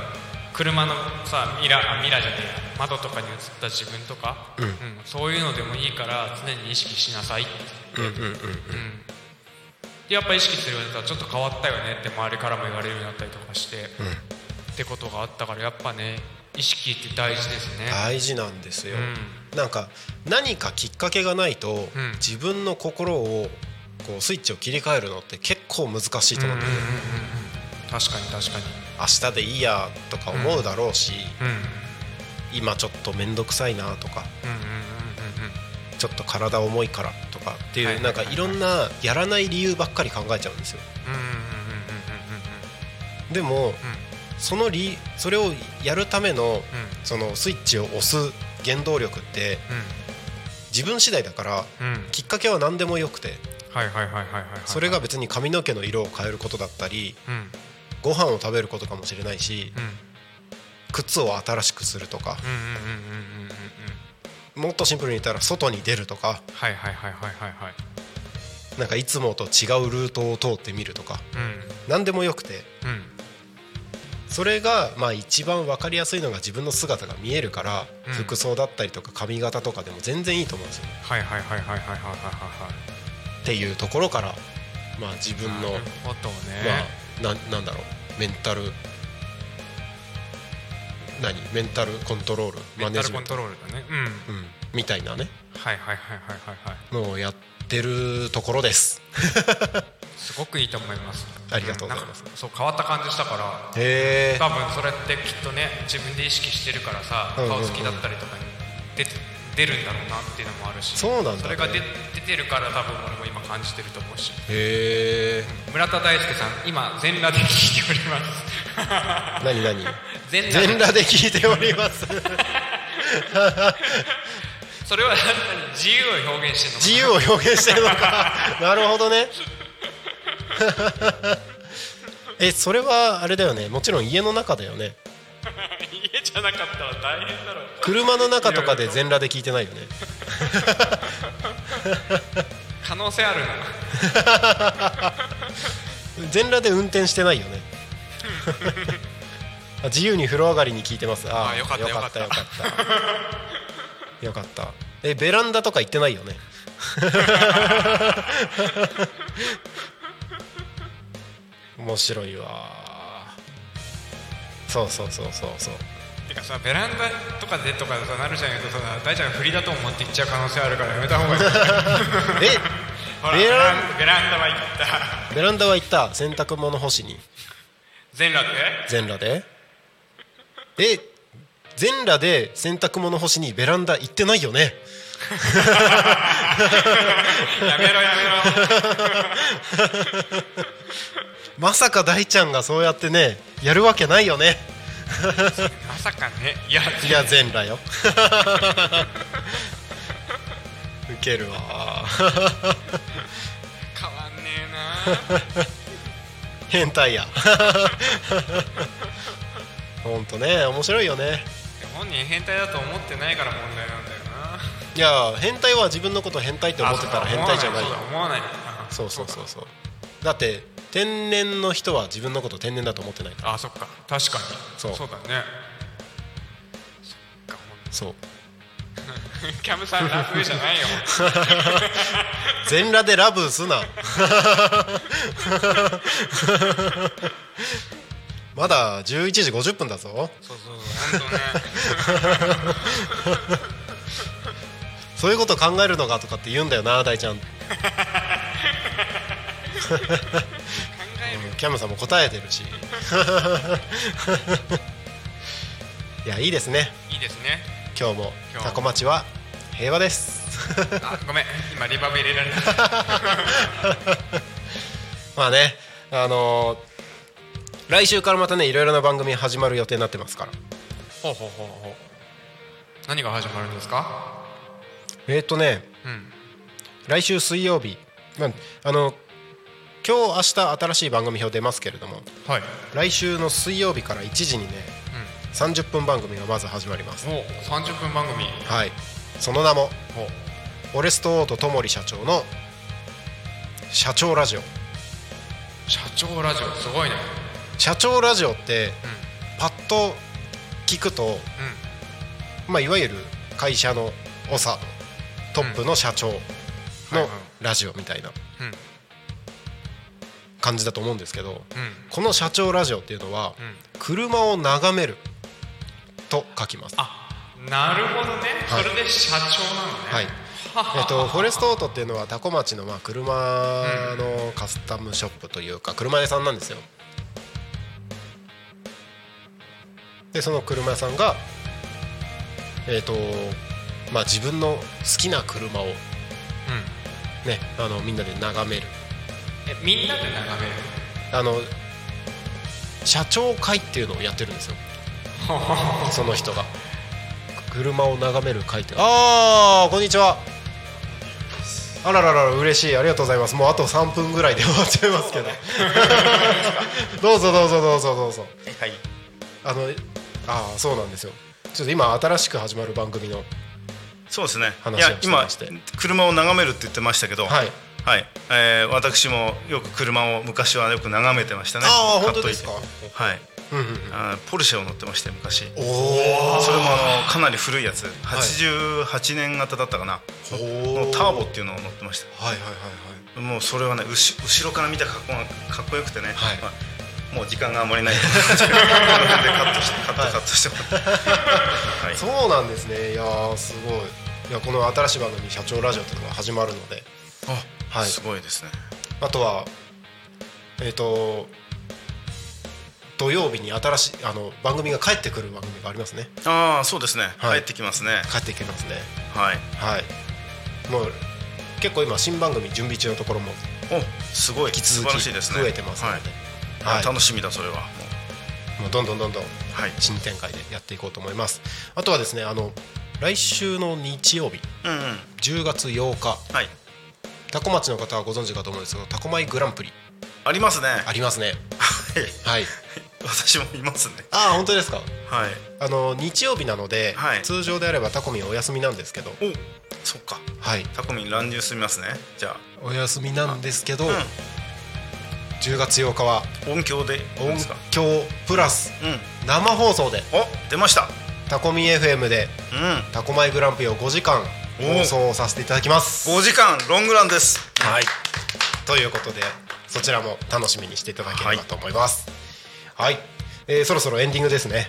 車のさミラーあミラーじゃねえや。窓とかに映った自分とか、うん。そういうのでもいいから常に意識しなさいって言って、うんうんうんうん。でやっぱ意識するようになったらちょっと変わったよねって周りからも言われるようになったりとかして、ってことがあったからやっぱね意識って大事ですね、大事なんですよ、うなんか何かきっかけがないと、うん。自分の心をこうスイッチを切り替えるのって結構難しいと思うんだよ。ね、確かに確かに。明日でいいやとか思うだろうし、うん。うん。今ちょっと面倒くさいなとかうんうんうんうんちょっと体重いから。とかっていう、なんかいろんなやらない理由ばっかり考えちゃうんですよ。でもその理それをやるためのそのスイッチを押す原動力って自分次第だからきっかけは何でもよくてそれが別に髪の毛の色を変えることだったりうん。ご飯を食べることかもしれないしうん。靴を新しくするとかうんうんうんうんうんうんうんもっとシンプルに言ったら外に出るとか。はいはいはいはいはいはい。なんかいつもと違うルートを通ってみるとか。うん。何でもよくて。うん。それがまあ一番分かりやすいのが自分の姿が見えるから、うん。服装だったりとか髪型とかでも全然いいと思うんですよ。ねはいはいはいはいはいはいはいはいっていうところからまあ自分のね。まあななんだろう。メンタル何？メンタルコントロール？メンタルコント、トロールだね。うん。うん、みたいなね。はいはいはいはいはいはい。のをやってるところです。すごくいいと思います。ありがとうございます。んなんかそう変わった感じしたから。へえ。多分それってきっとね自分で意識してるからさ顔つきだったりとかに出て出るんだろうなっていうのもあるし。そうなんだね。それが出出てるから多分俺も今感じてると思うし。へえ。村田大輔さん今全裸で聞いております。何何？全裸で。聞いております。それは何自由を表現してるのか。な自由を表現してるのか。なるほどね。えそれはあれだよね。もちろん家の中だよね。家じゃなかったら大変だろう。車の中とかで全裸で聞いてないよね。可能性あるな。全裸で運転してないよね。あ自由に風呂上がりに聞いてます。ああよかったよかったよかよかった。よかった。えベランダとか行ってないよね？面白いわそうそうそうそうそう。てかさベランダとかでとかさなるちゃん。言うとさ大ちゃんが振りだと思って言っちゃう可能性あるからやめた方がいい。え？ベランベランダは行った。ベランダは行った。洗濯物干しに。全裸で？全裸で？え全裸で洗濯物干しにベランダ行ってないよね？やめろやめろ。まさか大ちゃんがそうやってねやるわけないよね？まさかね。いや。いや全裸よ。ウケるわ。変わんねえな。変態やほんとね面白いよね。本人変態だと思ってないから問題なんだよな。いや変態は自分のこと変態って思ってたらあ変態じゃない。よだ思わない。そうそうそう。そうだって天然の人は自分のこと天然だと思ってないから。あそっか。確かに。そう。そうだね。そう。キャムさんラブじゃないよ。全裸でラブすなまだ11時50分だぞ。そうそうそう。本当ねそういうこと考えるのかとかって言うんだよな大ちゃん。考える。キャムさんも答えてるし。いやいいですね。いいですね。今日も。今日。もタコ町は平和です。あごめん。今リバーブ入れられた。まあねあのー来週からまたねいろいろな番組始まる予定になってますから。ほうほうほうほう。何が始まるんですか？えっ、とねうん来週水曜日、まあ、あの今日明日新しい番組表出ますけれどもはい。来週の水曜日から1時にね30分番組がまず始まります。お30分番組。はい。その名もおフォレストオートともり社長の社長ラジオ。社長ラジオすごいね社長ラジオってパッと聞くと、まあ、いわゆる会社の長トップの社長はいのはいラジオみたいな感じだと思うんですけどうん。この社長ラジオっていうのはうん。車を眺めると書きます。あなるほどね、はい。それで社長なのね。はい。えっと、フォレストオートっていうのは多古町のまあ車のカスタムショップというか車屋さんなんですよでその車屋さんがえっとまあ自分の好きな車をうん。ねあのみんなで眺める。えみんなで眺める？あの社長会っていうのをやってるんですよ。その人が。車を眺める会ってああこんにちは。あららら嬉しい。ありがとうございます。もうあと3分ぐらいで終わっちゃいますけど。どうぞどうぞどうぞどうぞ。はい。あのああそうなんですよ。ちょっと今新しく始まる番組のそうですね。い話をや今してまして。車を眺めるって言ってましたけどはい。はい。えー私もよく車を昔はよく眺めてましたね。ああ本当ですか？はい。うんうんうん。あーポルシェを乗ってまして昔。おおそれもあのかなり古いやつ。88年型だったかな、おもうターボっていうのを乗ってましたはいはいはいもうそれはねうし後ろから見た格好がかっこよくてね、はい。まあ、もう時間があんまりないのでカットしてカットカットしてもらって、はい、そうなんですね。いやーすごい。いやこの新しい番組「社長ラジオ」っていうのが始まるので。あ、はい。すごいですね。あとはえっ、と土曜日に新しいあの番組が帰ってくる番組がありますね。ああそうですね、はい。帰ってきますね。帰ってきますね。はい。はい。もう結構今新番組準備中のところもおすごい。引き続き素晴らしいですね。増えてますので、はいはい。楽しみだそれは。ももうどんどんどんどんうはい。新展開でやっていこうと思います。あとはですねあの来週の日曜日うんうん。10月8日。はい。タコ町の方はご存知かと思うんですけどタコマイグランプリ。ありますね。ありますね。はい。はい。私もいますね。ああ本当ですか？はい。あの日曜日なので、はい。通常であればタコミンお休みなんですけど。おそっか。はい。タコミン乱入すみますね。じゃお休みなんですけど、あ10月8日はうん音響で音響プラスうん。生放送でお出ました。タコミン FM でうん。タコマイグランプリを5時間お。放送させていただきます。5時間ロングランです。はい。ということでそちらも楽しみにしていただければと思います。はい、えーそろそろエンディングですね。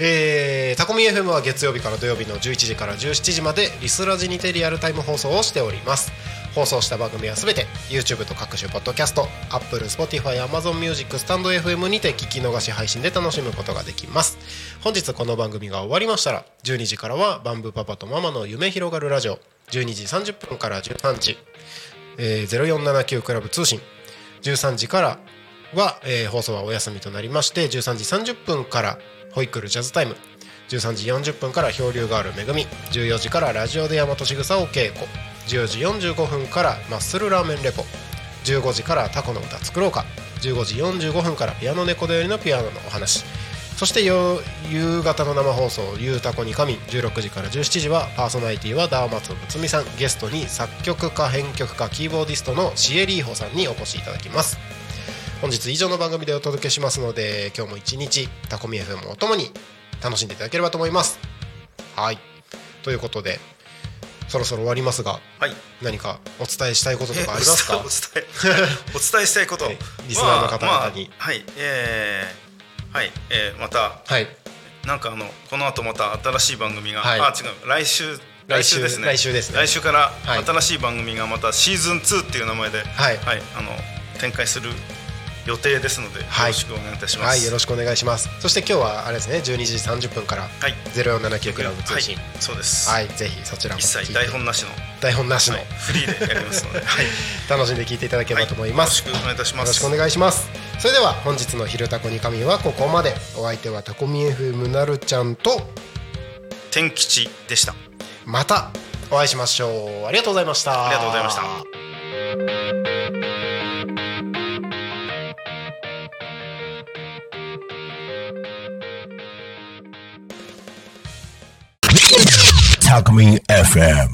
えータコミ FM は月曜日から土曜日の11時から17時までリスラジにてリアルタイム放送をしております放送した番組はすべて YouTube と各種ポッドキャスト Apple、Spotify、Amazon Music、スタンド FM にて聞き逃し配信で楽しむことができます。本日この番組が終わりましたら12時からはバンブーパパとママの夢広がるラジオ12時30分から13時えー、0479クラブ通信13時からは、えー放送はお休みとなりまして13時30分からホイックルジャズタイム13時40分から漂流ガールめぐみ14時からラジオで大和しぐさを稽古14時45分からマッスルラーメンレポ。15時からタコの歌作ろうか。15時45分からピアノ猫だよりのピアノのお話。そして夕方の生放送「ゆうたこに神」16時から17時はパーソナリティはダーマツムツミさん。ゲストに作曲家編曲家キーボーディストのシエリーホさんにお越しいただきます。本日以上の番組でお届けしますので今日も一日タコミ FM をともに楽しんでいただければと思います。はい。ということでそろそろ終わりますがはい。何かお伝えしたいこととかありますか？お伝え お伝えしたいこと、はい。リスナーの方々に。まあまあはい。えー、はい。えー、またはい。なんかあのこの後また新しい番組が、はい。あ違う。来週来週ですね。来週ですね。来週からはい。新しい番組がまたシーズン2っていう名前で、はい。あの展開する予定ですので、はい。よろしくお願いいたします。はいよろしくお願いします。そして今日はあれですね12時30分からはい。0479クラブ通信。はい、そうです、はい、ぜひそちらも一切台本なしの、台本なしの、はいフリーでやりますので、はい、楽しんで聞いていただければと思います、よろしくお願いいたします。よろしくお願いします。それでは本日の「昼タコに神」はここまで。お相手はタコミ FM なるちゃんと天吉でした。またお会いしましょう。ありがとうございました。ありがとうございました Alchemy FM.